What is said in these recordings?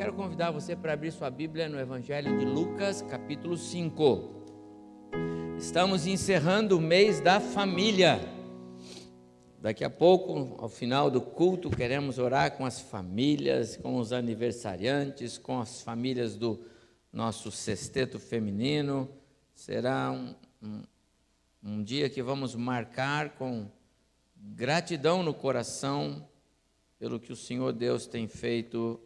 quero convidar você para abrir sua Bíblia no Evangelho de Lucas, capítulo 5. Estamos encerrando o mês da família. Daqui a pouco, ao final do culto, queremos orar com as famílias, com os aniversariantes, com as famílias do nosso sexteto feminino. Será um, um, um dia que vamos marcar com gratidão no coração pelo que o Senhor Deus tem feito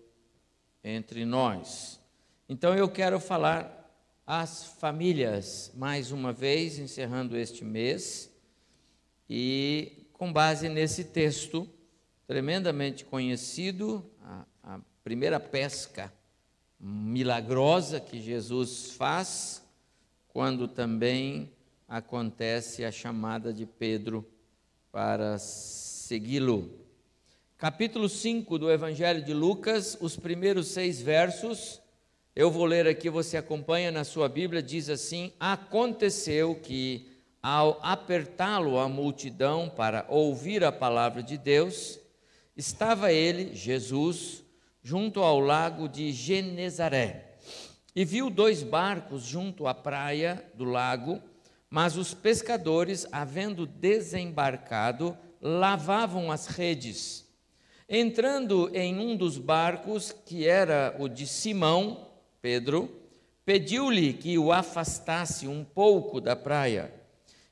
entre nós. Então eu quero falar às famílias mais uma vez, encerrando este mês, e com base nesse texto tremendamente conhecido, a, a primeira pesca milagrosa que Jesus faz, quando também acontece a chamada de Pedro para segui-lo. Capítulo 5 do Evangelho de Lucas, os primeiros seis versos, eu vou ler aqui, você acompanha na sua Bíblia, diz assim: Aconteceu que, ao apertá-lo a multidão para ouvir a palavra de Deus, estava ele, Jesus, junto ao lago de Genezaré, e viu dois barcos junto à praia do lago, mas os pescadores, havendo desembarcado, lavavam as redes. Entrando em um dos barcos, que era o de Simão, Pedro, pediu-lhe que o afastasse um pouco da praia,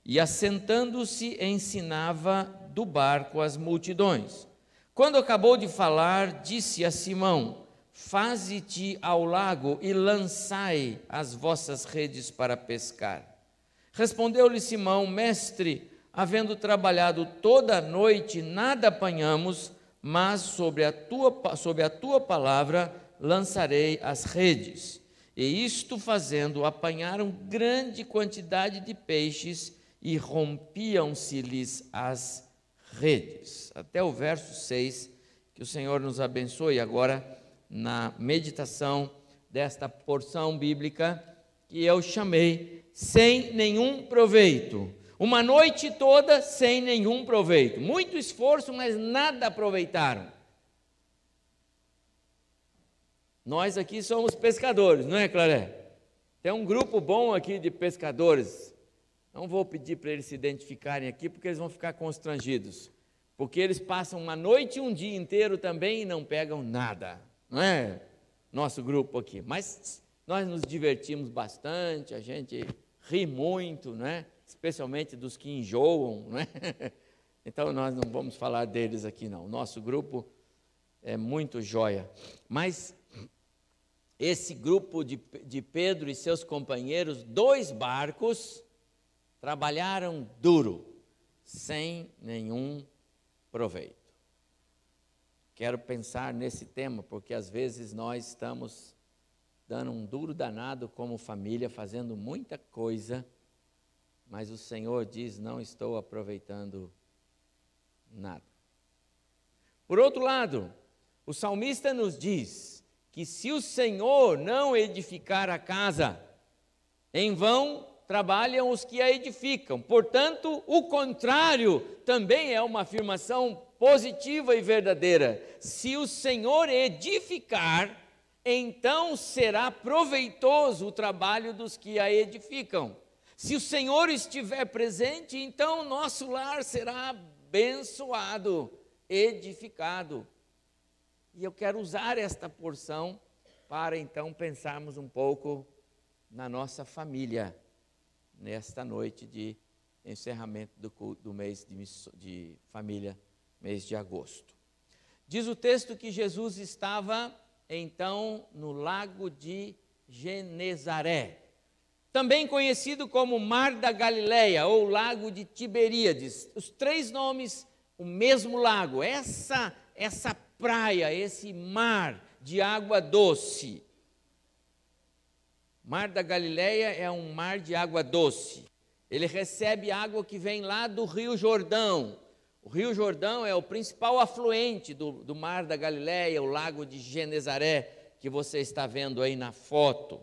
e assentando-se ensinava do barco as multidões. Quando acabou de falar, disse a Simão: Faze-te ao lago e lançai as vossas redes para pescar. Respondeu-lhe Simão: Mestre, havendo trabalhado toda a noite, nada apanhamos mas sobre a tua, sobre a tua palavra lançarei as redes. E isto fazendo, apanharam grande quantidade de peixes e rompiam-se-lhes as redes. Até o verso 6, que o Senhor nos abençoe agora na meditação desta porção bíblica que eu chamei sem nenhum proveito. Uma noite toda sem nenhum proveito. Muito esforço, mas nada aproveitaram. Nós aqui somos pescadores, não é, Claré? Tem um grupo bom aqui de pescadores. Não vou pedir para eles se identificarem aqui, porque eles vão ficar constrangidos. Porque eles passam uma noite e um dia inteiro também e não pegam nada. Não é? Nosso grupo aqui. Mas nós nos divertimos bastante, a gente ri muito, não é? Especialmente dos que enjoam, não é? Então nós não vamos falar deles aqui não. Nosso grupo é muito joia. Mas esse grupo de, de Pedro e seus companheiros, dois barcos, trabalharam duro, sem nenhum proveito. Quero pensar nesse tema, porque às vezes nós estamos dando um duro danado como família, fazendo muita coisa mas o Senhor diz: não estou aproveitando nada. Por outro lado, o salmista nos diz que se o Senhor não edificar a casa, em vão trabalham os que a edificam. Portanto, o contrário também é uma afirmação positiva e verdadeira. Se o Senhor edificar, então será proveitoso o trabalho dos que a edificam. Se o Senhor estiver presente, então o nosso lar será abençoado, edificado. E eu quero usar esta porção para então pensarmos um pouco na nossa família, nesta noite de encerramento do, do mês de, de família, mês de agosto. Diz o texto que Jesus estava então no lago de Genezaré também conhecido como Mar da Galileia ou Lago de Tiberíades. Os três nomes, o mesmo lago, essa essa praia, esse mar de água doce. Mar da Galileia é um mar de água doce. Ele recebe água que vem lá do Rio Jordão. O Rio Jordão é o principal afluente do, do Mar da Galileia, o Lago de Genezaré, que você está vendo aí na foto.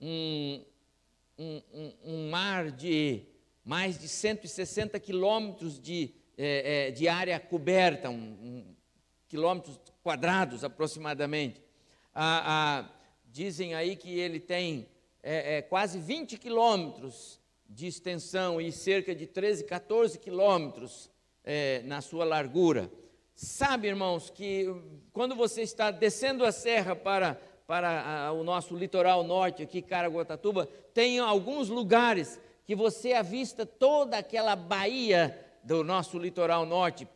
Um, um, um, um mar de mais de 160 quilômetros de, é, é, de área coberta, um, quilômetros quadrados aproximadamente. Ah, ah, dizem aí que ele tem é, é, quase 20 quilômetros de extensão e cerca de 13, 14 quilômetros é, na sua largura. Sabe, irmãos, que quando você está descendo a serra para, para a, o nosso litoral norte, aqui, Caraguatatuba, tem alguns lugares que você avista toda aquela baía do nosso litoral norte,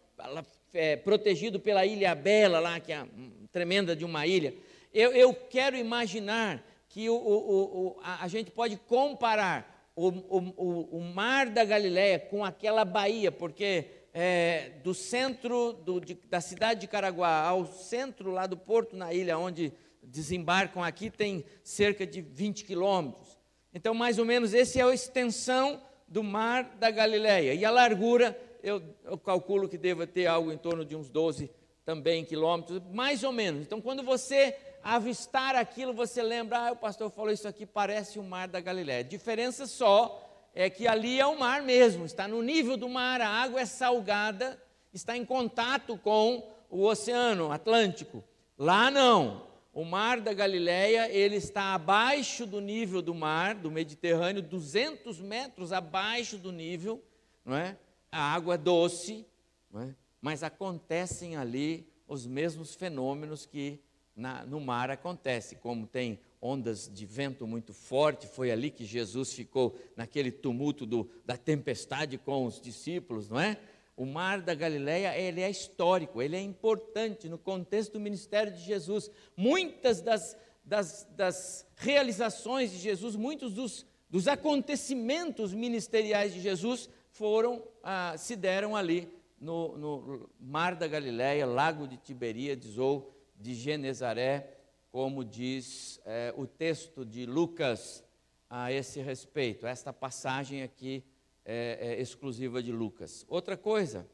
é, protegido pela Ilha Bela, lá, que é tremenda de uma ilha. Eu, eu quero imaginar que o, o, o, a, a, gente pode comparar o, mar da Galileia com aquela baía, porque é, do centro do, de, da cidade de Caraguá ao centro lá do porto na ilha, onde desembarcam aqui, tem cerca de 20 quilômetros. Então, mais ou menos, essa é a extensão do mar da Galileia. E a largura, eu, eu calculo que deva ter algo em torno de uns 12 também quilômetros, mais ou menos. Então, quando você avistar aquilo, você lembra, ah, o pastor falou isso aqui, parece o mar da Galiléia. A diferença só é que ali é o mar mesmo, está no nível do mar, a água é salgada, está em contato com o oceano Atlântico. Lá não. O mar da Galileia, ele está abaixo do nível do mar, do Mediterrâneo, 200 metros abaixo do nível, não é? A água é doce, não é? mas acontecem ali os mesmos fenômenos que na, no mar acontece, como tem ondas de vento muito forte, foi ali que Jesus ficou naquele tumulto do, da tempestade com os discípulos, não é? O mar da Galileia, ele é histórico, ele é importante no contexto do ministério de Jesus. Muitas das, das, das realizações de Jesus, muitos dos, dos acontecimentos ministeriais de Jesus foram, ah, se deram ali no, no mar da Galileia, lago de Tiberíades ou de Genezaré, como diz é, o texto de Lucas a esse respeito. Esta passagem aqui é, é exclusiva de Lucas. Outra coisa,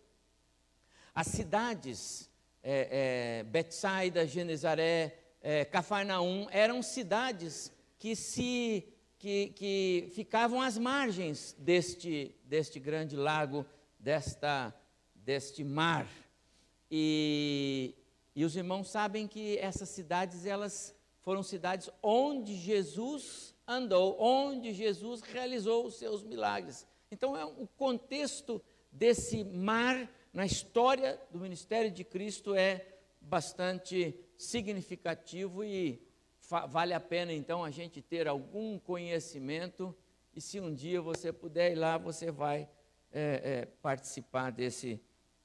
as cidades é, é Betsaida, Genezaré, é, Cafarnaum eram cidades que se que, que ficavam às margens deste, deste grande lago, desta, deste mar. E, e os irmãos sabem que essas cidades, elas foram cidades onde Jesus andou, onde Jesus realizou os seus milagres. Então, é o contexto desse mar na história do ministério de Cristo é bastante significativo e vale a pena então a gente ter algum conhecimento. E se um dia você puder ir lá, você vai é, é, participar desse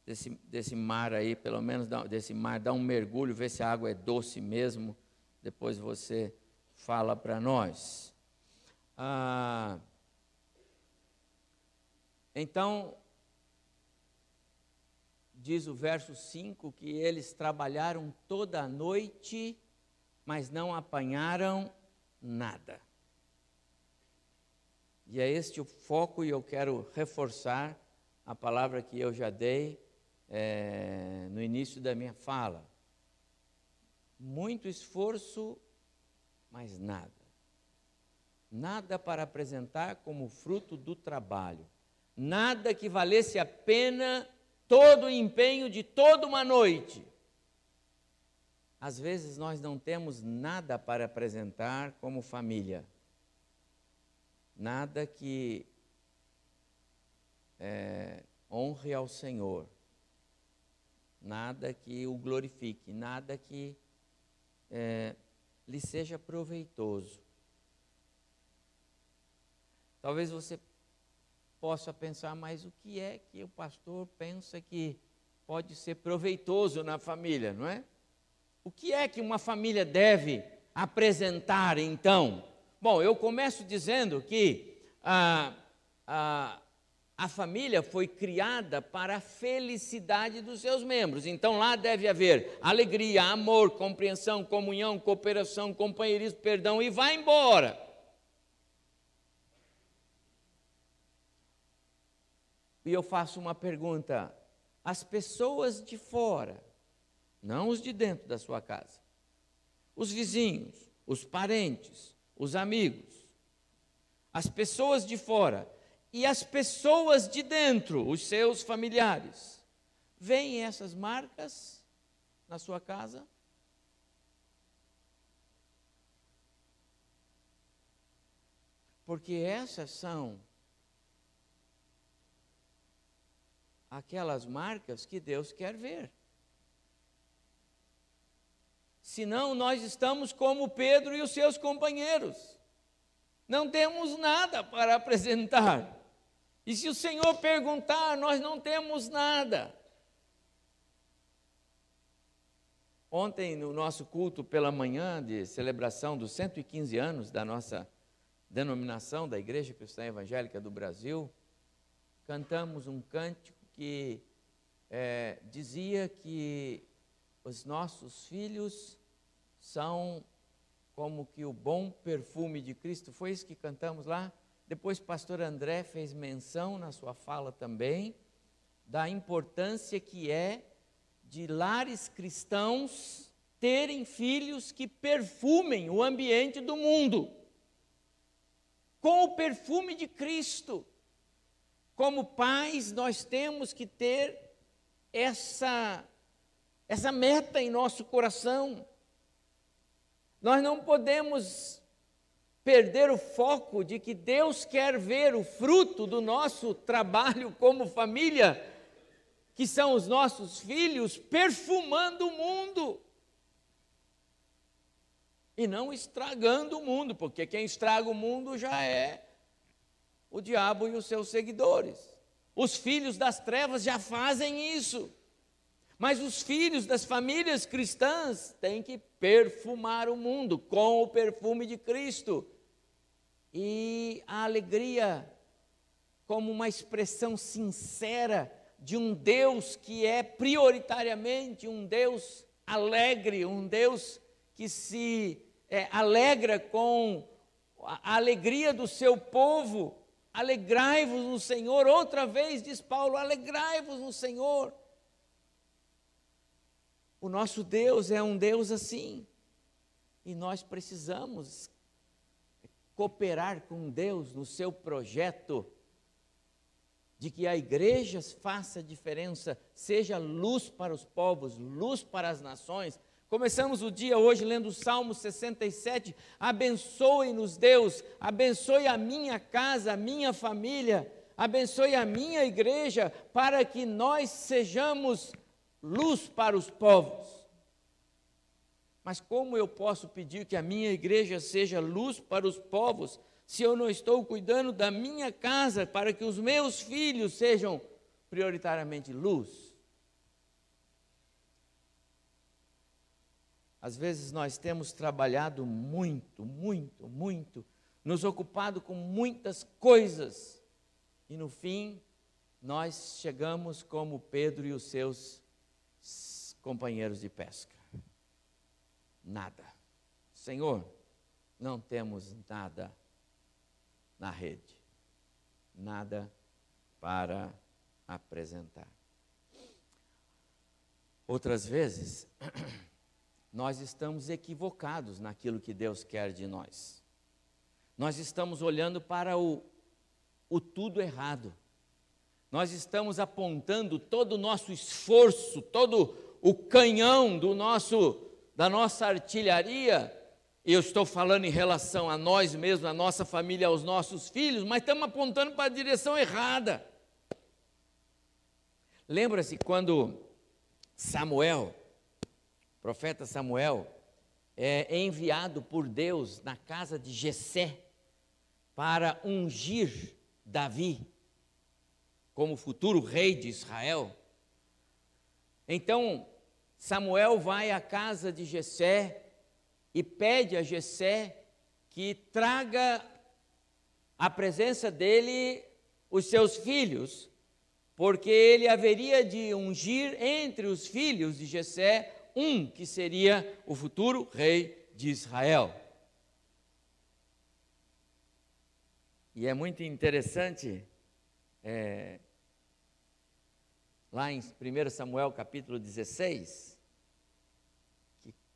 desse, desse mar aí, pelo menos desse mar, dá um mergulho, vê se a água é doce mesmo. Depois você fala para nós. Ah, então, diz o verso 5 que eles trabalharam toda a noite, mas não apanharam nada. E é este o foco, e eu quero reforçar a palavra que eu já dei é, no início da minha fala. Muito esforço, mas nada. Nada para apresentar como fruto do trabalho. Nada que valesse a pena todo o empenho de toda uma noite. Às vezes nós não temos nada para apresentar como família. Nada que é, honre ao Senhor nada que o glorifique, nada que é, lhe seja proveitoso. Talvez você possa pensar, mas o que é que o pastor pensa que pode ser proveitoso na família, não é? O que é que uma família deve apresentar então? Bom, eu começo dizendo que ah, ah, a família foi criada para a felicidade dos seus membros. Então lá deve haver alegria, amor, compreensão, comunhão, cooperação, companheirismo, perdão e vai embora. E eu faço uma pergunta: as pessoas de fora, não os de dentro da sua casa, os vizinhos, os parentes, os amigos, as pessoas de fora e as pessoas de dentro, os seus familiares, veem essas marcas na sua casa? Porque essas são aquelas marcas que Deus quer ver. Senão nós estamos como Pedro e os seus companheiros. Não temos nada para apresentar. E se o Senhor perguntar, nós não temos nada. Ontem, no nosso culto pela manhã de celebração dos 115 anos da nossa denominação da Igreja Cristã Evangélica do Brasil, cantamos um cântico que é, dizia que os nossos filhos são como que o bom perfume de Cristo. Foi isso que cantamos lá? Depois, pastor André fez menção na sua fala também da importância que é de lares cristãos terem filhos que perfumem o ambiente do mundo com o perfume de Cristo. Como pais, nós temos que ter essa essa meta em nosso coração. Nós não podemos perder o foco de que Deus quer ver o fruto do nosso trabalho como família que são os nossos filhos, perfumando o mundo. E não estragando o mundo, porque quem estraga o mundo já é o diabo e os seus seguidores. Os filhos das trevas já fazem isso. Mas os filhos das famílias cristãs têm que perfumar o mundo com o perfume de Cristo. E a alegria, como uma expressão sincera de um Deus que é prioritariamente um Deus alegre, um Deus que se é, alegra com a alegria do seu povo. Alegrai-vos no Senhor. Outra vez diz Paulo: alegrai-vos no Senhor. O nosso Deus é um Deus assim. E nós precisamos cooperar com Deus no seu projeto de que a igreja faça diferença, seja luz para os povos, luz para as nações. Começamos o dia hoje lendo o Salmo 67. Abençoe-nos, Deus, abençoe a minha casa, a minha família, abençoe a minha igreja, para que nós sejamos luz para os povos. Mas como eu posso pedir que a minha igreja seja luz para os povos se eu não estou cuidando da minha casa para que os meus filhos sejam prioritariamente luz? Às vezes nós temos trabalhado muito, muito, muito, nos ocupado com muitas coisas, e no fim nós chegamos como Pedro e os seus companheiros de pesca. Nada. Senhor, não temos nada na rede. Nada para apresentar. Outras vezes, nós estamos equivocados naquilo que Deus quer de nós. Nós estamos olhando para o, o tudo errado. Nós estamos apontando todo o nosso esforço, todo o canhão do nosso da nossa artilharia eu estou falando em relação a nós mesmos, a nossa família, aos nossos filhos, mas estamos apontando para a direção errada. Lembra-se quando Samuel, profeta Samuel, é enviado por Deus na casa de Jessé para ungir Davi como futuro rei de Israel. Então, Samuel vai à casa de Jessé e pede a Jessé que traga à presença dele os seus filhos, porque ele haveria de ungir entre os filhos de Jessé um que seria o futuro rei de Israel. E é muito interessante, é, lá em 1 Samuel capítulo 16,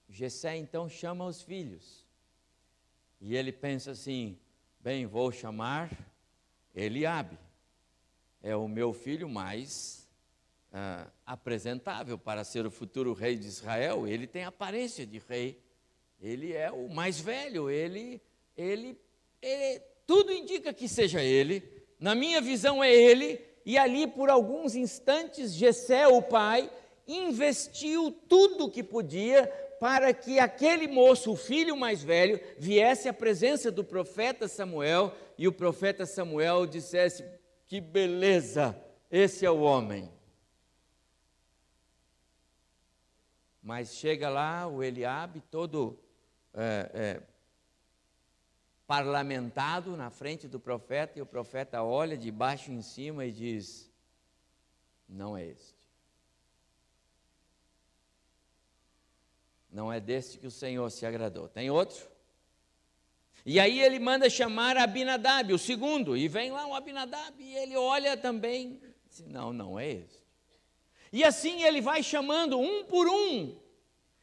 Gessé então chama os filhos. E ele pensa assim: bem, vou chamar Eliabe. É o meu filho mais ah, apresentável para ser o futuro rei de Israel. Ele tem aparência de rei. Ele é o mais velho. Ele, ele, ele tudo indica que seja ele, na minha visão é ele, e ali por alguns instantes Jessé, o pai, investiu tudo o que podia para que aquele moço, o filho mais velho, viesse à presença do profeta Samuel e o profeta Samuel dissesse: Que beleza, esse é o homem. Mas chega lá o Eliabe, todo é, é, parlamentado na frente do profeta, e o profeta olha de baixo em cima e diz: Não é este. Não é deste que o Senhor se agradou. Tem outro? E aí ele manda chamar Abinadab, o segundo, e vem lá um Abinadab, e ele olha também, diz, não, não é este. E assim ele vai chamando um por um,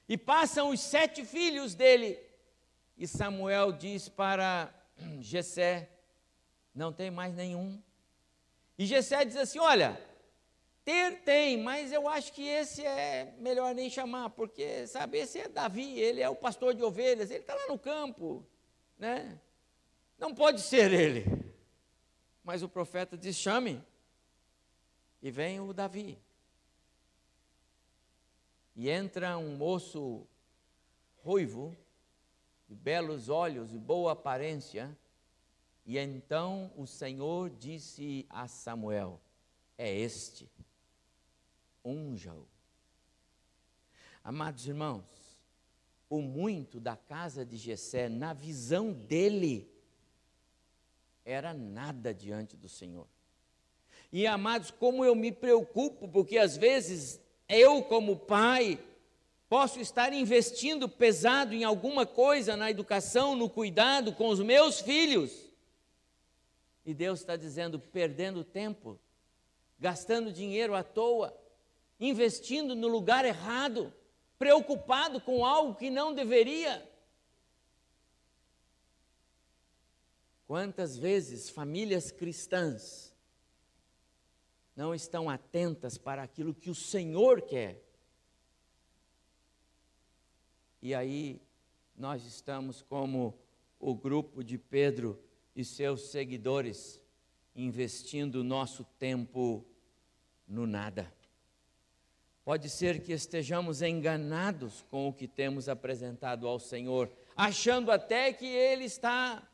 e passam os sete filhos dele. E Samuel diz para Jessé, não tem mais nenhum. E Jessé diz assim: Olha, ter tem, mas eu acho que esse é melhor nem chamar, porque, sabe, esse é Davi, ele é o pastor de ovelhas, ele está lá no campo, né? Não pode ser ele. Mas o profeta diz: chame. E vem o Davi. E entra um moço ruivo, de belos olhos e boa aparência. E então o Senhor disse a Samuel: É este unja-o. Amados irmãos, o muito da casa de Jessé, na visão dele, era nada diante do Senhor. E amados, como eu me preocupo, porque às vezes eu, como pai, posso estar investindo pesado em alguma coisa na educação, no cuidado com os meus filhos. E Deus está dizendo, perdendo tempo, gastando dinheiro à toa investindo no lugar errado, preocupado com algo que não deveria. Quantas vezes famílias cristãs não estão atentas para aquilo que o Senhor quer? E aí nós estamos como o grupo de Pedro e seus seguidores, investindo nosso tempo no nada. Pode ser que estejamos enganados com o que temos apresentado ao Senhor, achando até que Ele está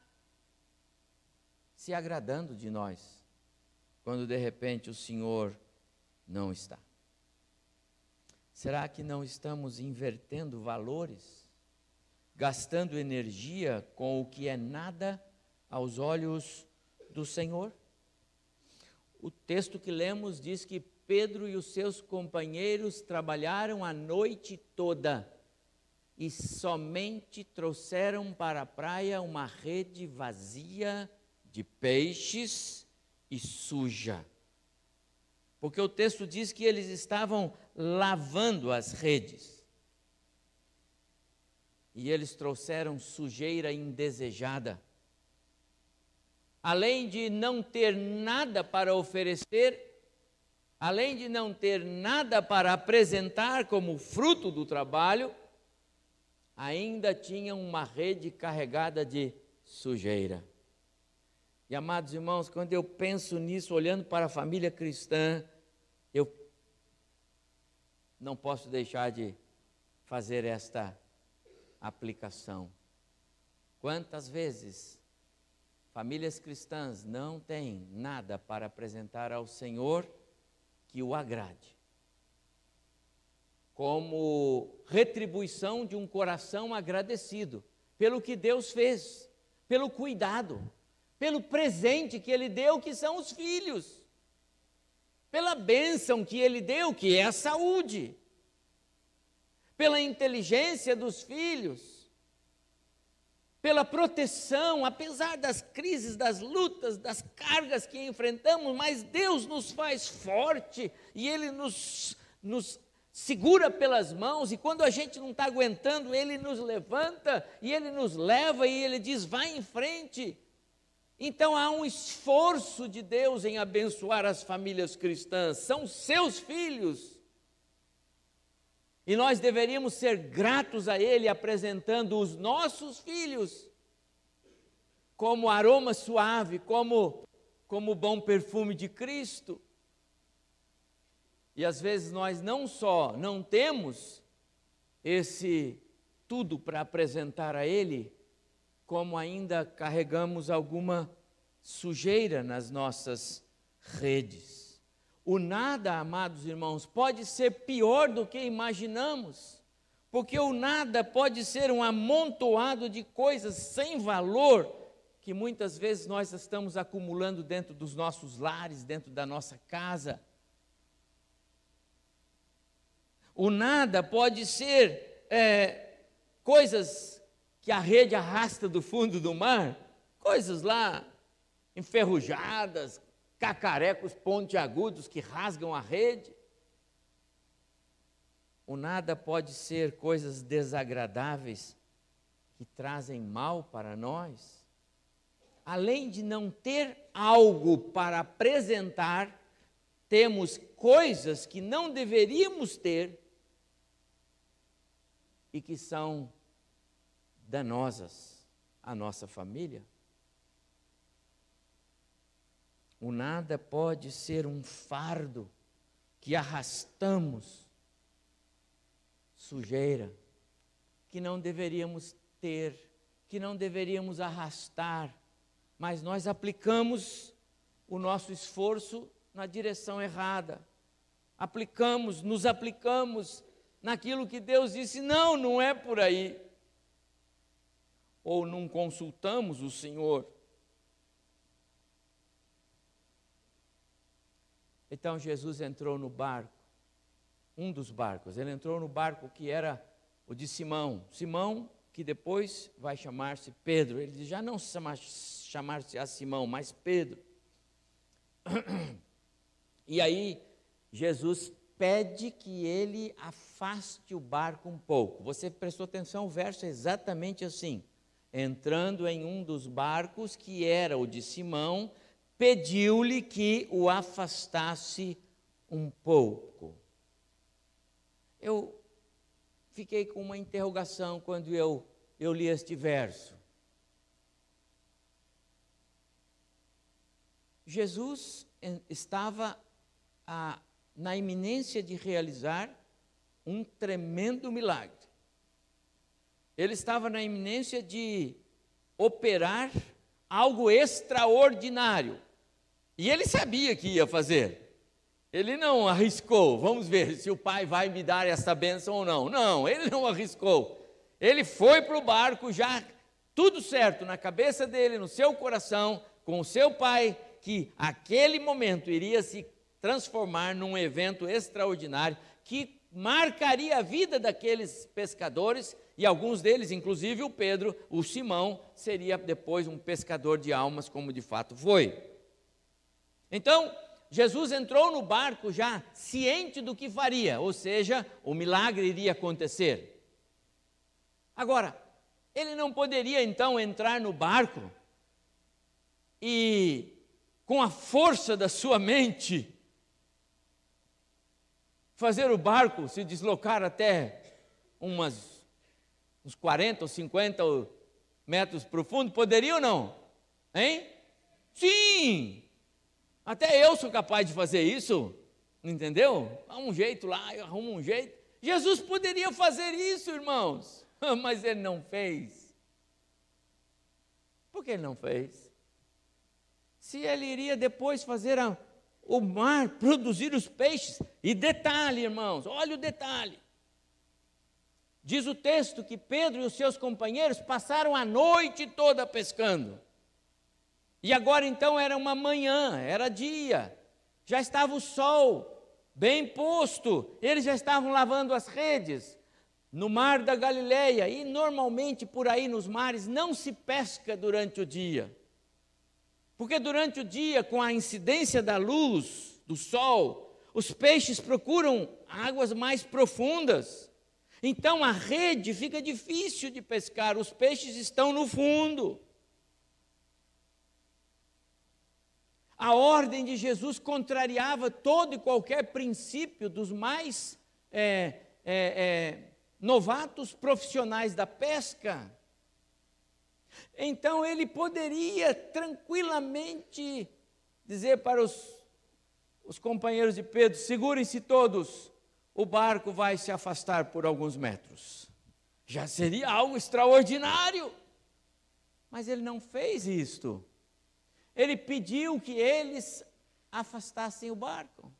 se agradando de nós, quando de repente o Senhor não está. Será que não estamos invertendo valores, gastando energia com o que é nada aos olhos do Senhor? O texto que lemos diz que Pedro e os seus companheiros trabalharam a noite toda e somente trouxeram para a praia uma rede vazia de peixes e suja. Porque o texto diz que eles estavam lavando as redes. E eles trouxeram sujeira indesejada. Além de não ter nada para oferecer, além de não ter nada para apresentar como fruto do trabalho, ainda tinham uma rede carregada de sujeira. E amados irmãos, quando eu penso nisso, olhando para a família cristã, eu não posso deixar de fazer esta aplicação. Quantas vezes famílias cristãs não têm nada para apresentar ao Senhor que o agrade. Como retribuição de um coração agradecido pelo que Deus fez, pelo cuidado, pelo presente que Ele deu, que são os filhos, pela bênção que Ele deu, que é a saúde, pela inteligência dos filhos, pela proteção, apesar das crises, das lutas, das cargas que enfrentamos, mas Deus nos faz forte e Ele nos, nos segura pelas mãos, e quando a gente não está aguentando, Ele nos levanta e Ele nos leva e Ele diz: vai em frente. Então há um esforço de Deus em abençoar as famílias cristãs, são seus filhos. E nós deveríamos ser gratos a Ele apresentando os nossos filhos como aroma suave, como como bom perfume de Cristo. E às vezes nós não só não temos esse tudo para apresentar a Ele, como ainda carregamos alguma sujeira nas nossas redes. O nada, amados irmãos, pode ser pior do que imaginamos, porque o nada pode ser um amontoado de coisas sem valor que muitas vezes nós estamos acumulando dentro dos nossos lares, dentro da nossa casa. O nada pode ser é, coisas que a rede arrasta do fundo do mar, coisas lá enferrujadas, cacarecos pontiagudos que rasgam a rede. O nada pode ser coisas desagradáveis que trazem mal para nós. Além de não ter algo para apresentar, temos coisas que não deveríamos ter e que são danosas à nossa família. O nada pode ser um fardo que arrastamos, sujeira, que não deveríamos ter, que não deveríamos arrastar, mas nós aplicamos o nosso esforço na direção errada. Aplicamos, nos aplicamos naquilo que Deus disse: não, não é por aí. Ou não consultamos o Senhor Então Jesus entrou no barco, um dos barcos, ele entrou no barco que era o de Simão. Simão, que depois vai chamar-se Pedro. Ele já não chamar-se a Simão, mas Pedro. E aí, Jesus pede que ele afaste o barco um pouco. Você prestou atenção, o verso é exatamente assim. Entrando em um dos barcos, que era o de Simão, pediu-lhe que o afastasse um pouco. Eu fiquei com uma interrogação quando eu, eu li este verso. Jesus estava a, na iminência de realizar um tremendo milagre. Ele estava na iminência de operar algo extraordinário. E ele sabia que ia fazer. Ele não arriscou, vamos ver se o pai vai me dar essa bênção ou não. Não, ele não arriscou. Ele foi para o barco já tudo certo na cabeça dele, no seu coração, com o seu pai, que aquele momento iria se transformar num evento extraordinário que marcaria a vida daqueles pescadores e alguns deles, inclusive o Pedro, o Simão, seria depois um pescador de almas, como de fato foi. Então, Jesus entrou no barco já ciente do que faria, ou seja, o milagre iria acontecer. Agora, ele não poderia então entrar no barco e, com a força da sua mente, fazer o barco se deslocar até umas, uns 40 ou 50 metros profundo? Poderia ou não? Hein? Sim! Até eu sou capaz de fazer isso, entendeu? Há um jeito lá, eu arrumo um jeito. Jesus poderia fazer isso, irmãos, mas ele não fez. Por que ele não fez? Se ele iria depois fazer a, o mar produzir os peixes, e detalhe, irmãos, olha o detalhe. Diz o texto que Pedro e os seus companheiros passaram a noite toda pescando. E agora então era uma manhã, era dia, já estava o sol bem posto, eles já estavam lavando as redes no mar da Galileia, e normalmente por aí nos mares não se pesca durante o dia. Porque durante o dia, com a incidência da luz, do sol, os peixes procuram águas mais profundas. Então a rede fica difícil de pescar, os peixes estão no fundo. A ordem de Jesus contrariava todo e qualquer princípio dos mais é, é, é, novatos profissionais da pesca. Então ele poderia tranquilamente dizer para os, os companheiros de Pedro: segurem-se todos, o barco vai se afastar por alguns metros. Já seria algo extraordinário. Mas ele não fez isto. Ele pediu que eles afastassem o barco.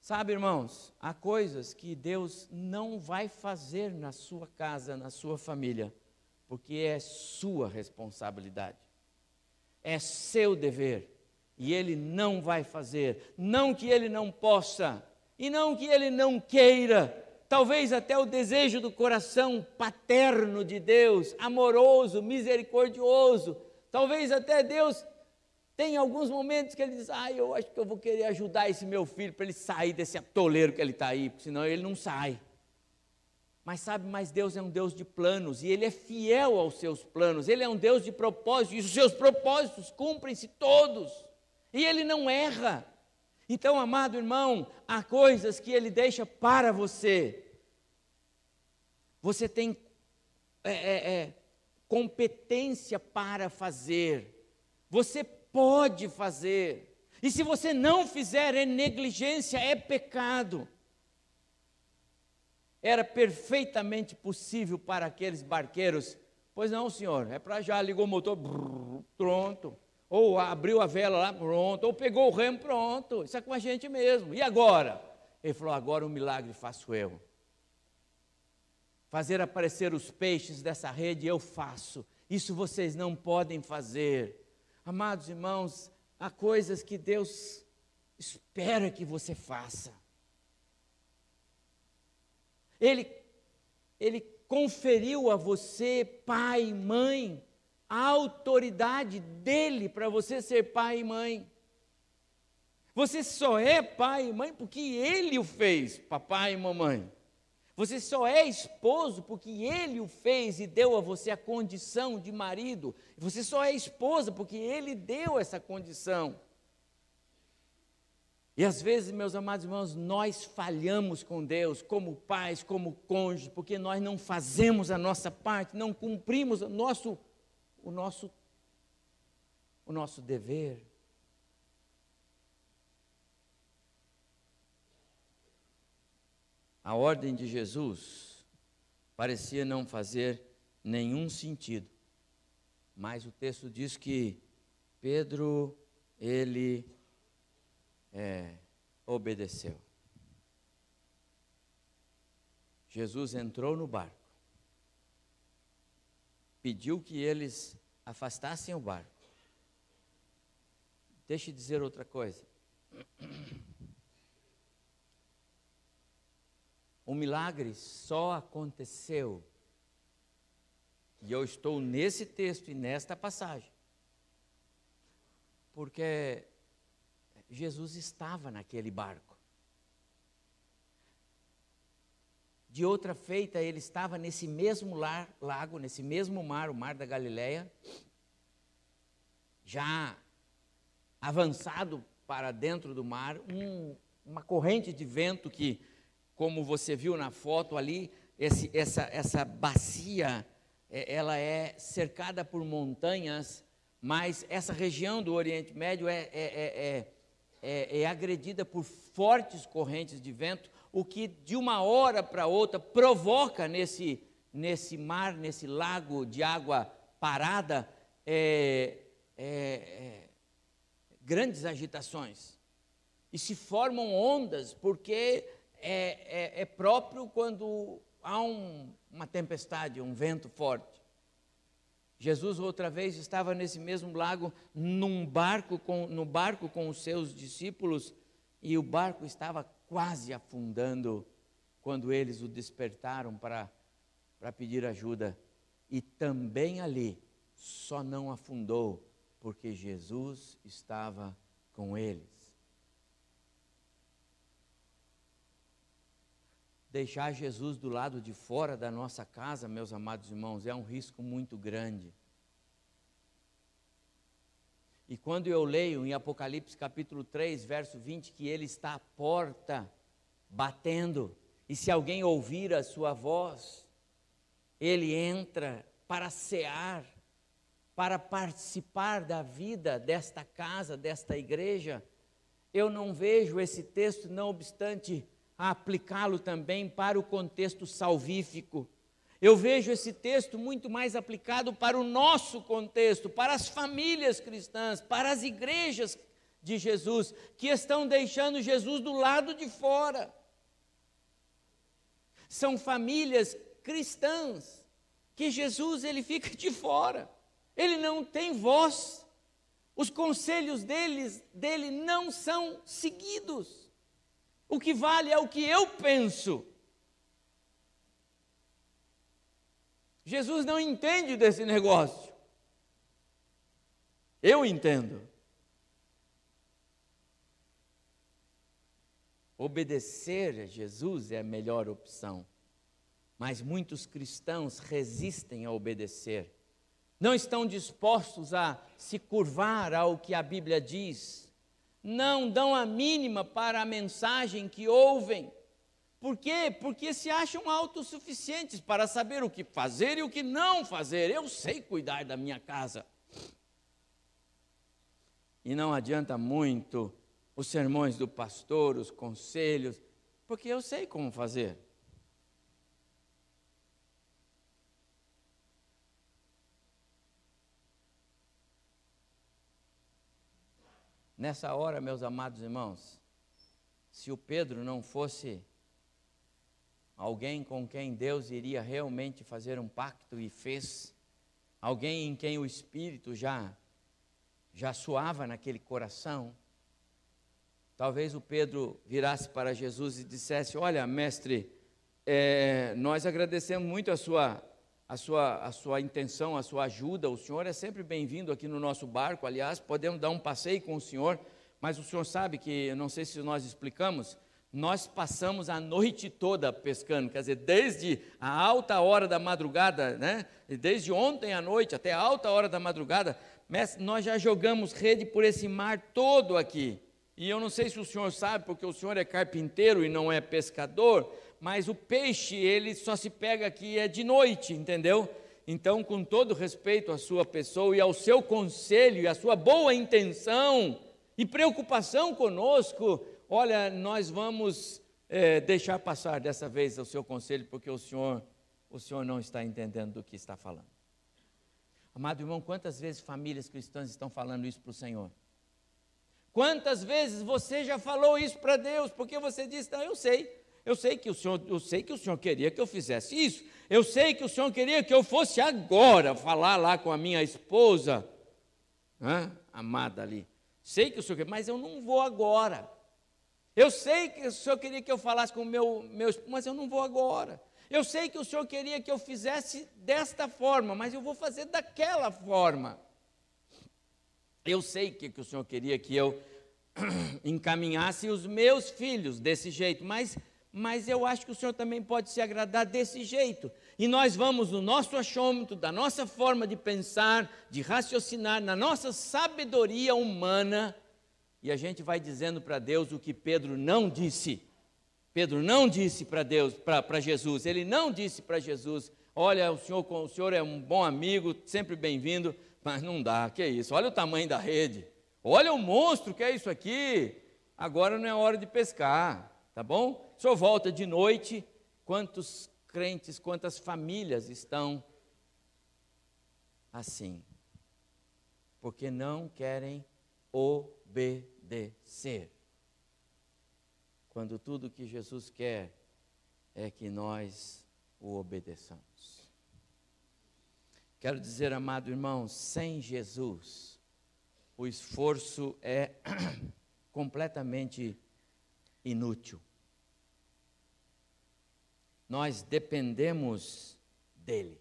Sabe, irmãos, há coisas que Deus não vai fazer na sua casa, na sua família, porque é sua responsabilidade, é seu dever, e Ele não vai fazer. Não que Ele não possa, e não que Ele não queira, talvez até o desejo do coração paterno de Deus, amoroso, misericordioso, talvez até Deus tem alguns momentos que ele diz: Ah, eu acho que eu vou querer ajudar esse meu filho para ele sair desse atoleiro que ele está aí, senão ele não sai. Mas sabe, mas Deus é um Deus de planos e Ele é fiel aos seus planos, Ele é um Deus de propósitos, e os seus propósitos cumprem-se todos, e Ele não erra. Então, amado irmão, há coisas que Ele deixa para você. Você tem é, é, é, competência para fazer. Você pode fazer. E se você não fizer, é negligência, é pecado. Era perfeitamente possível para aqueles barqueiros, pois não, senhor, é para já, ligou o motor, brrr, pronto. Ou abriu a vela lá, pronto. Ou pegou o remo, pronto. Isso é com a gente mesmo. E agora? Ele falou: agora o um milagre faço eu. Fazer aparecer os peixes dessa rede eu faço. Isso vocês não podem fazer. Amados irmãos, há coisas que Deus espera que você faça. Ele, ele conferiu a você, pai mãe, a autoridade dele para você ser pai e mãe. Você só é pai e mãe porque ele o fez, papai e mamãe. Você só é esposo porque ele o fez e deu a você a condição de marido. Você só é esposa porque ele deu essa condição. E às vezes, meus amados irmãos, nós falhamos com Deus, como pais, como cônjuges, porque nós não fazemos a nossa parte, não cumprimos o nosso, o nosso, o nosso dever. a ordem de Jesus parecia não fazer nenhum sentido. Mas o texto diz que Pedro, ele é, obedeceu. Jesus entrou no barco, pediu que eles afastassem o barco. Deixe dizer outra coisa. O milagre só aconteceu, e eu estou nesse texto e nesta passagem, porque Jesus estava naquele barco. De outra feita, ele estava nesse mesmo lar, lago, nesse mesmo mar, o mar da Galileia, já avançado para dentro do mar, um, uma corrente de vento que como você viu na foto ali, esse, essa, essa bacia, é, ela é cercada por montanhas, mas essa região do Oriente Médio é, é, é, é agredida por fortes correntes de vento, o que de uma hora para outra provoca nesse, nesse mar, nesse lago de água parada, grandes agitações. E se formam ondas, porque é, é, é próprio quando há um, uma tempestade, um vento forte. Jesus outra vez estava nesse mesmo lago, num barco com, no barco com os seus discípulos, e o barco estava quase afundando quando eles o despertaram para, para pedir ajuda. E também ali só não afundou porque Jesus estava com eles. Deixar Jesus do lado de fora da nossa casa, meus amados irmãos, é um risco muito grande. E quando eu leio em Apocalipse capítulo 3, verso 20, que ele está à porta batendo, e se alguém ouvir a sua voz, ele entra para cear, para participar da vida desta casa, desta igreja, eu não vejo esse texto, não obstante, aplicá-lo também para o contexto salvífico. Eu vejo esse texto muito mais aplicado para o nosso contexto, para as famílias cristãs, para as igrejas de Jesus, que estão deixando Jesus do lado de fora. São famílias cristãs que Jesus ele fica de fora. Ele não tem voz. Os conselhos deles, dele não são seguidos. O que vale é o que eu penso. Jesus não entende desse negócio. Eu entendo. Obedecer a Jesus é a melhor opção. Mas muitos cristãos resistem a obedecer. Não estão dispostos a se curvar ao que a Bíblia diz. Não dão a mínima para a mensagem que ouvem. Por quê? Porque se acham autossuficientes para saber o que fazer e o que não fazer. Eu sei cuidar da minha casa. E não adianta muito os sermões do pastor, os conselhos, porque eu sei como fazer. Nessa hora, meus amados irmãos, se o Pedro não fosse alguém com quem Deus iria realmente fazer um pacto e fez, alguém em quem o Espírito já já suava naquele coração, Talvez o Pedro virasse para Jesus e dissesse: Olha, mestre, é, nós agradecemos muito a sua, a, sua, a sua intenção, a sua ajuda. O senhor é sempre bem-vindo aqui no nosso barco. Aliás, podemos dar um passeio com o senhor, mas o senhor sabe que, não sei se nós explicamos, nós passamos a noite toda pescando, quer dizer, desde a alta hora da madrugada, né? desde ontem à noite até a alta hora da madrugada, nós já jogamos rede por esse mar todo aqui. E eu não sei se o senhor sabe, porque o senhor é carpinteiro e não é pescador, mas o peixe, ele só se pega aqui é de noite, entendeu? Então, com todo respeito à sua pessoa e ao seu conselho e à sua boa intenção e preocupação conosco, olha, nós vamos é, deixar passar dessa vez o seu conselho, porque o senhor, o senhor não está entendendo do que está falando. Amado irmão, quantas vezes famílias cristãs estão falando isso para o Senhor? Quantas vezes você já falou isso para Deus? Porque você disse: "Não, eu sei. Eu sei que o Senhor, eu sei que o Senhor queria que eu fizesse isso. Eu sei que o Senhor queria que eu fosse agora falar lá com a minha esposa, amada ali. Sei que o Senhor queria, mas eu não vou agora. Eu sei que o Senhor queria que eu falasse com o meu, meu mas eu não vou agora. Eu sei que o Senhor queria que eu fizesse desta forma, mas eu vou fazer daquela forma. Eu sei que, que o Senhor queria que eu encaminhasse os meus filhos desse jeito, mas, mas eu acho que o Senhor também pode se agradar desse jeito. E nós vamos no nosso achômetro, da nossa forma de pensar, de raciocinar, na nossa sabedoria humana, e a gente vai dizendo para Deus o que Pedro não disse. Pedro não disse para Deus, para Jesus, ele não disse para Jesus: Olha, o senhor, o senhor é um bom amigo, sempre bem-vindo, mas não dá, que é isso? Olha o tamanho da rede. Olha o monstro que é isso aqui. Agora não é hora de pescar, tá bom? O senhor volta de noite. Quantos crentes, quantas famílias estão assim? Porque não querem obedecer. Quando tudo que Jesus quer é que nós o obedeçamos. Quero dizer, amado irmão, sem Jesus, o esforço é completamente inútil. Nós dependemos dele.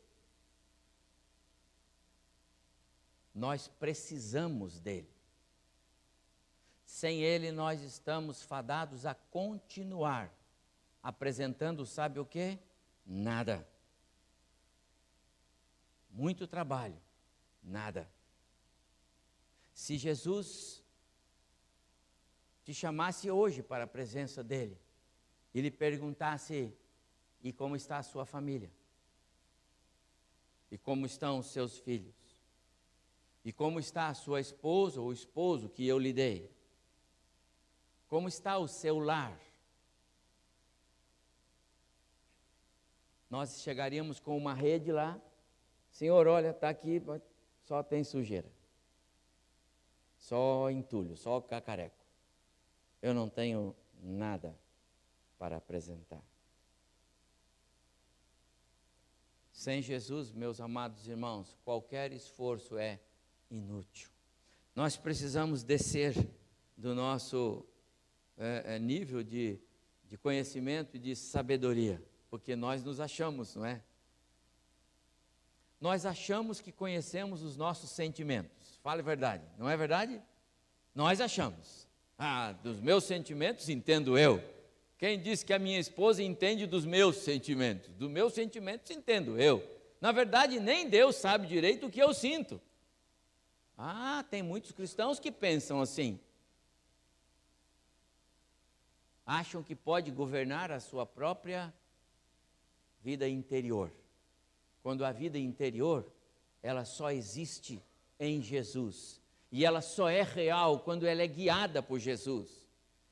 Nós precisamos dele. Sem ele, nós estamos fadados a continuar apresentando, sabe o que? Nada. Muito trabalho, nada. Se Jesus te chamasse hoje para a presença dele e lhe perguntasse: e como está a sua família? E como estão os seus filhos? E como está a sua esposa ou esposo que eu lhe dei? Como está o seu lar? Nós chegaríamos com uma rede lá, Senhor, olha, está aqui, só tem sujeira, só entulho, só cacareco. Eu não tenho nada para apresentar. Sem Jesus, meus amados irmãos, qualquer esforço é inútil. Nós precisamos descer do nosso é, é, nível de, de conhecimento e de sabedoria, porque nós nos achamos, não é? Nós achamos que conhecemos os nossos sentimentos. Fale a verdade, não é verdade? Nós achamos. Ah, dos meus sentimentos entendo eu. Quem disse que a minha esposa entende dos meus sentimentos? Dos meus sentimentos entendo eu. Na verdade, nem Deus sabe direito o que eu sinto. Ah, tem muitos cristãos que pensam assim. Acham que pode governar a sua própria vida interior. Quando a vida interior, ela só existe em Jesus. E ela só é real quando ela é guiada por Jesus.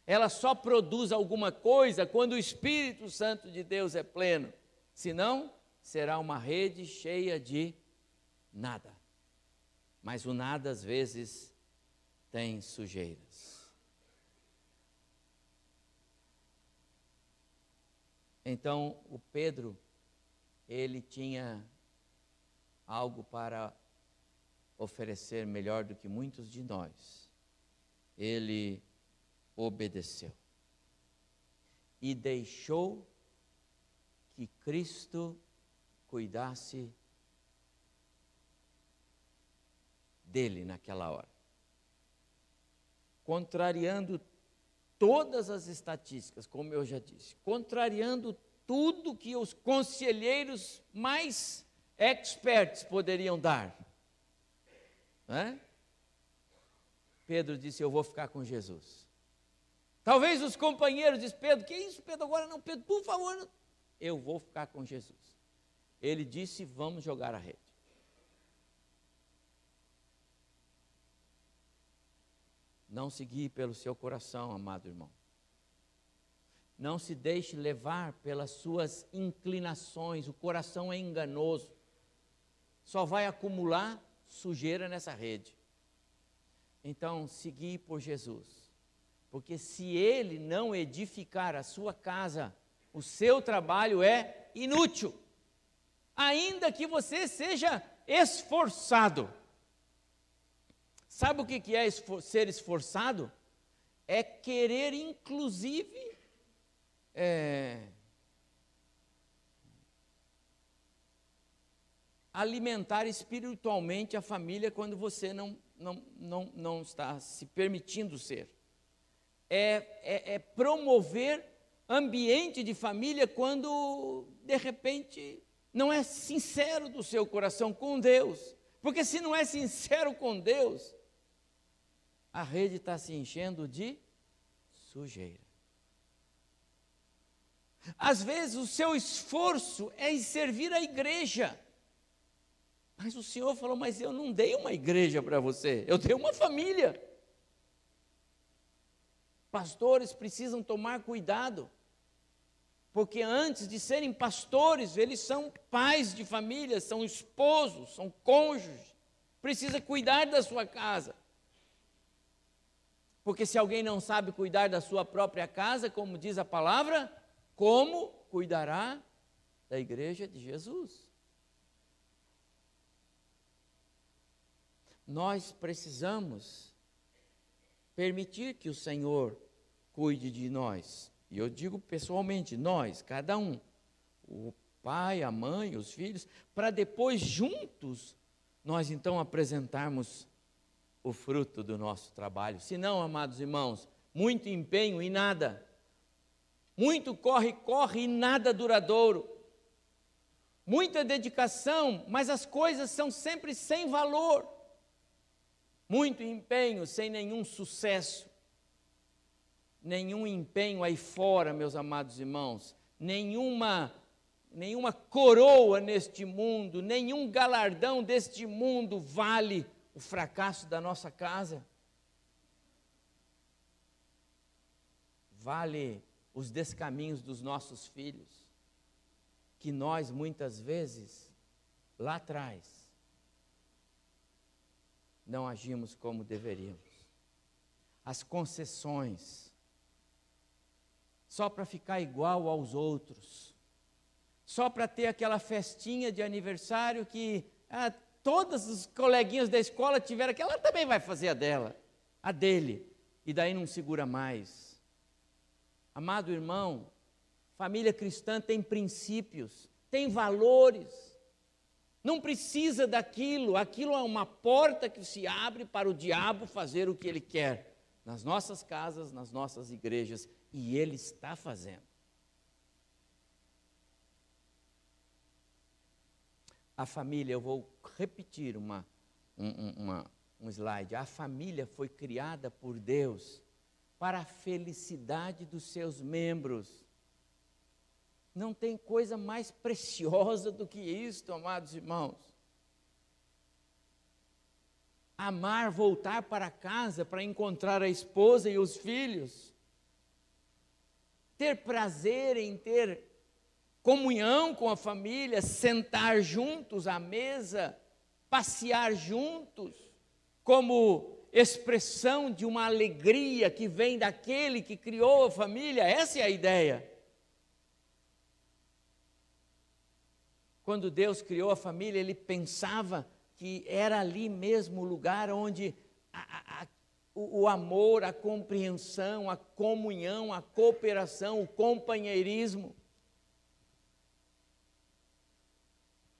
Ela só produz alguma coisa quando o Espírito Santo de Deus é pleno. Senão, será uma rede cheia de nada. Mas o nada, às vezes, tem sujeiras. Então, o Pedro, ele tinha algo para oferecer melhor do que muitos de nós. Ele obedeceu e deixou que Cristo cuidasse dele naquela hora. Contrariando todas as estatísticas, como eu já disse, contrariando tudo que os conselheiros mais experts poderiam dar. É? Pedro disse: Eu vou ficar com Jesus. Talvez os companheiros dizem: Pedro, que isso, Pedro? Agora não, Pedro, por favor. Não. Eu vou ficar com Jesus. Ele disse: Vamos jogar a rede. Não se guie pelo seu coração, amado irmão. Não se deixe levar pelas suas inclinações. O coração é enganoso. Só vai acumular sujeira nessa rede. Então, seguir por Jesus. Porque se ele não edificar a sua casa, o seu trabalho é inútil. Ainda que você seja esforçado. Sabe o que é ser esforçado? É querer, inclusive, é, alimentar espiritualmente a família quando você não, não, não, não está se permitindo ser. É, é, é promover ambiente de família quando, de repente, não é sincero do seu coração com Deus. Porque se não é sincero com Deus, a rede está se enchendo de sujeira. Às vezes o seu esforço é em servir a igreja. Mas o Senhor falou: Mas eu não dei uma igreja para você, eu dei uma família. Pastores precisam tomar cuidado, porque antes de serem pastores, eles são pais de família, são esposos, são cônjuges, precisa cuidar da sua casa. Porque se alguém não sabe cuidar da sua própria casa, como diz a palavra, como cuidará da igreja de Jesus? nós precisamos permitir que o Senhor cuide de nós. E eu digo pessoalmente, nós, cada um, o pai, a mãe, os filhos, para depois juntos nós então apresentarmos o fruto do nosso trabalho. Se não, amados irmãos, muito empenho e nada. Muito corre, corre e nada duradouro. Muita dedicação, mas as coisas são sempre sem valor muito empenho sem nenhum sucesso, nenhum empenho aí fora, meus amados irmãos, nenhuma nenhuma coroa neste mundo, nenhum galardão deste mundo vale o fracasso da nossa casa. Vale os descaminhos dos nossos filhos, que nós muitas vezes, lá atrás, não agimos como deveríamos. As concessões, só para ficar igual aos outros, só para ter aquela festinha de aniversário que ah, todos os coleguinhas da escola tiveram aquela, ela também vai fazer a dela, a dele, e daí não segura mais. Amado irmão, família cristã tem princípios, tem valores, não precisa daquilo, aquilo é uma porta que se abre para o diabo fazer o que ele quer, nas nossas casas, nas nossas igrejas, e ele está fazendo. A família, eu vou repetir uma, um, uma, um slide. A família foi criada por Deus para a felicidade dos seus membros. Não tem coisa mais preciosa do que isto, amados irmãos. Amar, voltar para casa para encontrar a esposa e os filhos. Ter prazer em ter comunhão com a família, sentar juntos à mesa, passear juntos, como expressão de uma alegria que vem daquele que criou a família, essa é a ideia. Quando Deus criou a família, Ele pensava que era ali mesmo o lugar onde a, a, o, o amor, a compreensão, a comunhão, a cooperação, o companheirismo.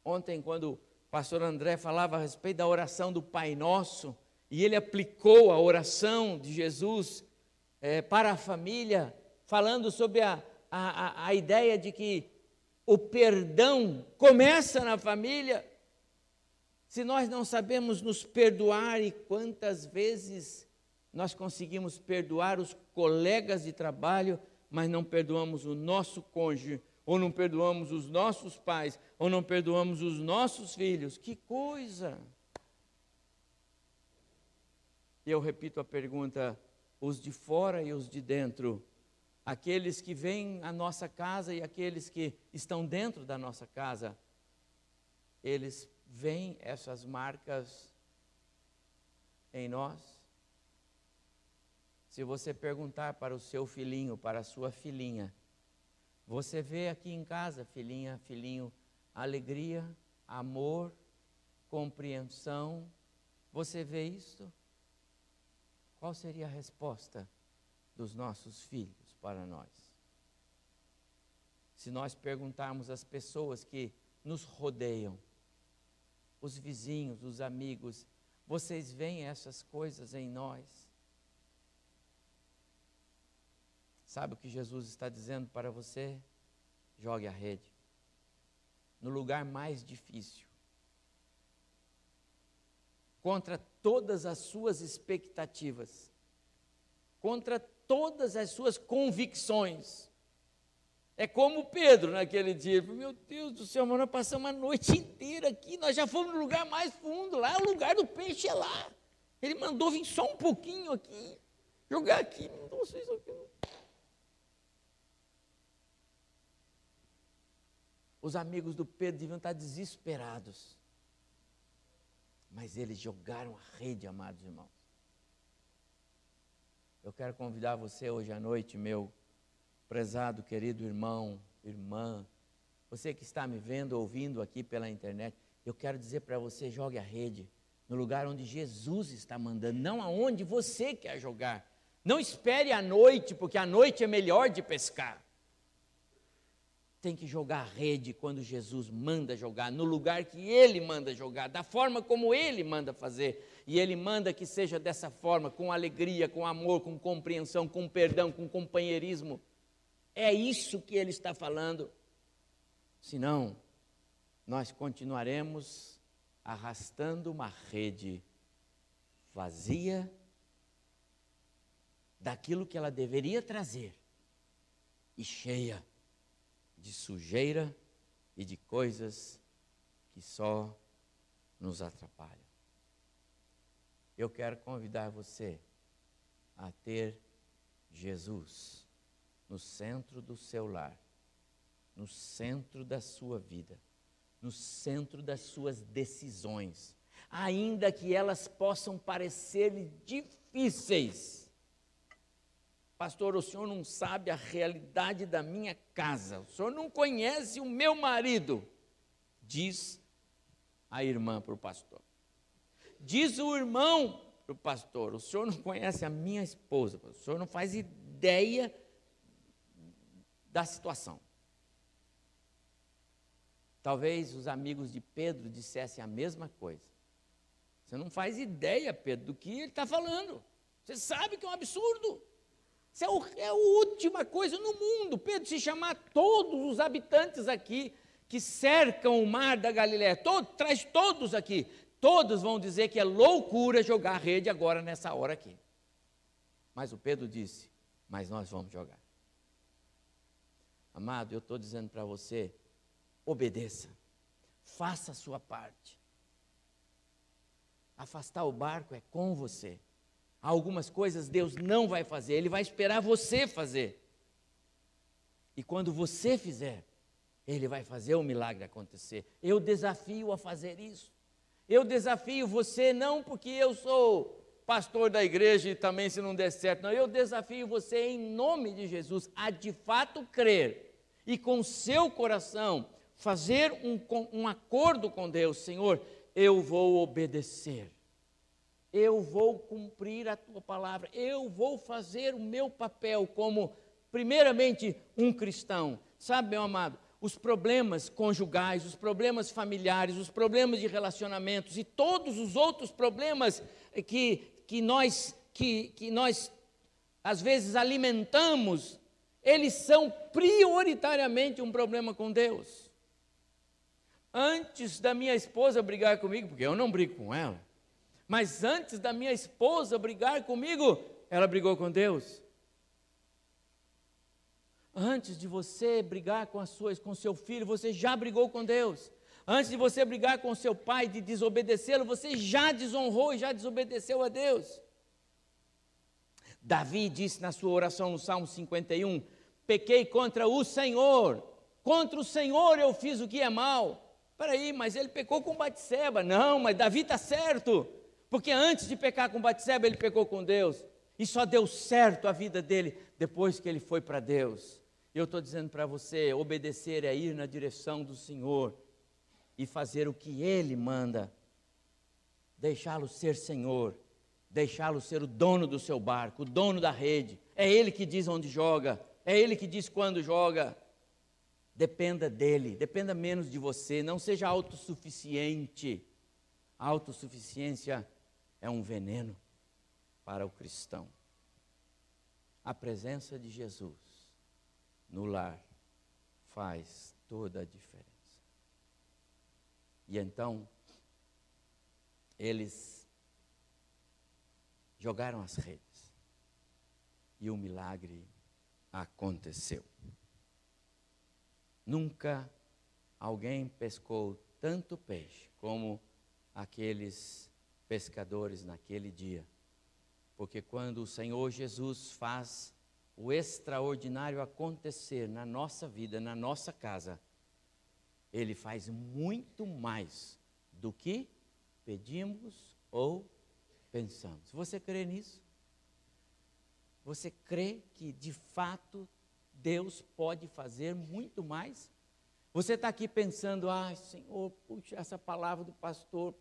Ontem, quando o pastor André falava a respeito da oração do Pai Nosso, e ele aplicou a oração de Jesus é, para a família, falando sobre a, a, a ideia de que o perdão começa na família. Se nós não sabemos nos perdoar, e quantas vezes nós conseguimos perdoar os colegas de trabalho, mas não perdoamos o nosso cônjuge, ou não perdoamos os nossos pais, ou não perdoamos os nossos filhos. Que coisa! E eu repito a pergunta: os de fora e os de dentro, aqueles que vêm à nossa casa e aqueles que estão dentro da nossa casa, eles veem essas marcas em nós? Se você perguntar para o seu filhinho, para a sua filhinha, você vê aqui em casa, filhinha, filhinho, alegria, amor, compreensão. Você vê isso? Qual seria a resposta dos nossos filhos para nós? Se nós perguntarmos às pessoas que nos rodeiam, os vizinhos, os amigos, vocês veem essas coisas em nós? Sabe o que Jesus está dizendo para você? Jogue a rede. No lugar mais difícil. Contra todas as suas expectativas. Contra todas as suas convicções. É como Pedro naquele dia. Meu Deus do céu, nós passamos a noite inteira aqui, nós já fomos no lugar mais fundo, lá o lugar do peixe é lá. Ele mandou vir só um pouquinho aqui, jogar aqui, mandou vocês aqui. Os amigos do Pedro deviam estar desesperados. Mas eles jogaram a rede, amados irmãos. Eu quero convidar você hoje à noite, meu prezado, querido irmão, irmã, você que está me vendo, ouvindo aqui pela internet, eu quero dizer para você: jogue a rede no lugar onde Jesus está mandando, não aonde você quer jogar. Não espere a noite, porque a noite é melhor de pescar tem que jogar a rede quando Jesus manda jogar, no lugar que Ele manda jogar, da forma como Ele manda fazer. E Ele manda que seja dessa forma, com alegria, com amor, com compreensão, com perdão, com companheirismo. É isso que Ele está falando. Senão, nós continuaremos arrastando uma rede vazia daquilo que ela deveria trazer e cheia de sujeira e de coisas que só nos atrapalham. Eu quero convidar você a ter Jesus no centro do seu lar, no centro da sua vida, no centro das suas decisões, ainda que elas possam parecer difíceis. Pastor, o senhor não sabe a realidade da minha casa, o senhor não conhece o meu marido, diz a irmã para o pastor. Diz o irmão para o pastor: O senhor não conhece a minha esposa, o senhor não faz ideia da situação. Talvez os amigos de Pedro dissessem a mesma coisa. Você não faz ideia, Pedro, do que ele está falando. Você sabe que é um absurdo. Isso é, o, é a última coisa no mundo. Pedro, se chamar todos os habitantes aqui que cercam o mar da Galiléia, todo, traz todos aqui, todos vão dizer que é loucura jogar rede agora nessa hora aqui. Mas o Pedro disse: Mas nós vamos jogar. Amado, eu estou dizendo para você: obedeça, faça a sua parte. Afastar o barco é com você. Algumas coisas Deus não vai fazer, Ele vai esperar você fazer. E quando você fizer, Ele vai fazer o milagre acontecer. Eu desafio a fazer isso. Eu desafio você, não porque eu sou pastor da igreja e também se não der certo, não. Eu desafio você, em nome de Jesus, a de fato crer e com seu coração fazer um, um acordo com Deus: Senhor, eu vou obedecer, eu vou cumprir a tua palavra, eu vou fazer o meu papel como, primeiramente, um cristão. Sabe, meu amado, os problemas conjugais, os problemas familiares, os problemas de relacionamentos e todos os outros problemas que, que, nós, que, que nós, às vezes, alimentamos, eles são prioritariamente um problema com Deus. Antes da minha esposa brigar comigo, porque eu não brigo com ela, mas antes da minha esposa brigar comigo, ela brigou com Deus. Antes de você brigar com, a sua, com seu filho, você já brigou com Deus. Antes de você brigar com seu pai, de desobedecê-lo, você já desonrou e já desobedeceu a Deus. Davi disse na sua oração no Salmo 51: Pequei contra o Senhor, contra o Senhor eu fiz o que é mal. Peraí, mas ele pecou com Batseba. Não, mas Davi está certo, porque antes de pecar com Batseba, ele pecou com Deus. E só deu certo a vida dele depois que ele foi para Deus. Eu estou dizendo para você: obedecer é ir na direção do Senhor e fazer o que Ele manda, deixá-lo ser Senhor, deixá-lo ser o dono do seu barco, o dono da rede. É Ele que diz onde joga, é Ele que diz quando joga. Dependa dele, dependa menos de você, não seja autossuficiente. A autossuficiência é um veneno para o cristão. A presença de Jesus no lar faz toda a diferença. E então, eles jogaram as redes e o milagre aconteceu. Nunca alguém pescou tanto peixe como aqueles pescadores naquele dia. Porque quando o Senhor Jesus faz o extraordinário acontecer na nossa vida, na nossa casa, Ele faz muito mais do que pedimos ou pensamos. Você crê nisso? Você crê que de fato Deus pode fazer muito mais? Você está aqui pensando, ah, Senhor, puxa, essa palavra do pastor,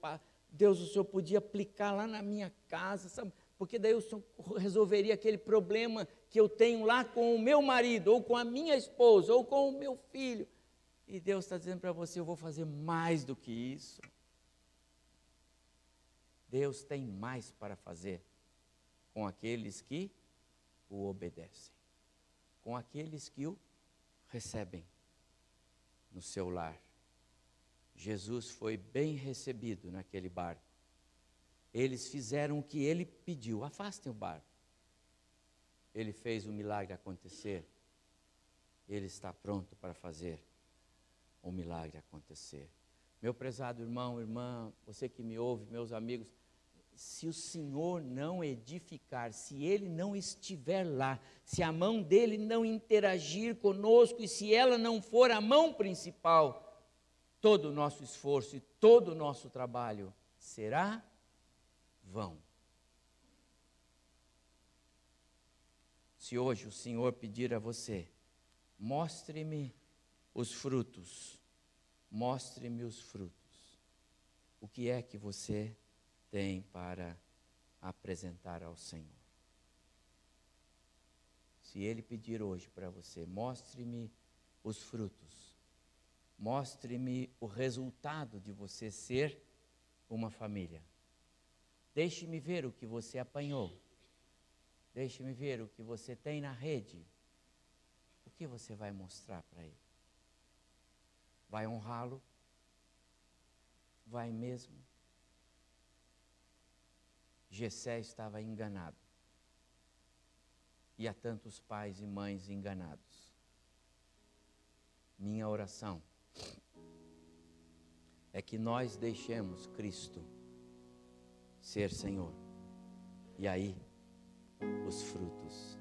Deus, o Senhor podia aplicar lá na minha casa, sabe? Porque daí Senhor resolveria aquele problema que eu tenho lá com o meu marido, ou com a minha esposa, ou com o meu filho. E Deus está dizendo para você: eu vou fazer mais do que isso. Deus tem mais para fazer com aqueles que o obedecem, com aqueles que o recebem no seu lar. Jesus foi bem recebido naquele barco eles fizeram o que ele pediu: afastem o barco. Ele fez o milagre acontecer. Ele está pronto para fazer o milagre acontecer. Meu prezado irmão, irmã, você que me ouve, meus amigos, se o Senhor não edificar, se Ele não estiver lá, se a mão dele não interagir conosco e se ela não for a mão principal, todo o nosso esforço e todo o nosso trabalho será vão. Se hoje o Senhor pedir a você, mostre-me os frutos, mostre-me os frutos, o que é que você tem para apresentar ao Senhor. Se Ele pedir hoje para você, mostre-me os frutos, mostre-me o resultado de você ser uma família. Deixe-me ver o que você apanhou. Deixe-me ver o que você tem na rede. O que você vai mostrar para ele? Vai honrá-lo? Vai mesmo? Gessé estava enganado. E há tantos pais e mães enganados. Minha oração é que nós deixemos Cristo ser Senhor. E aí os frutos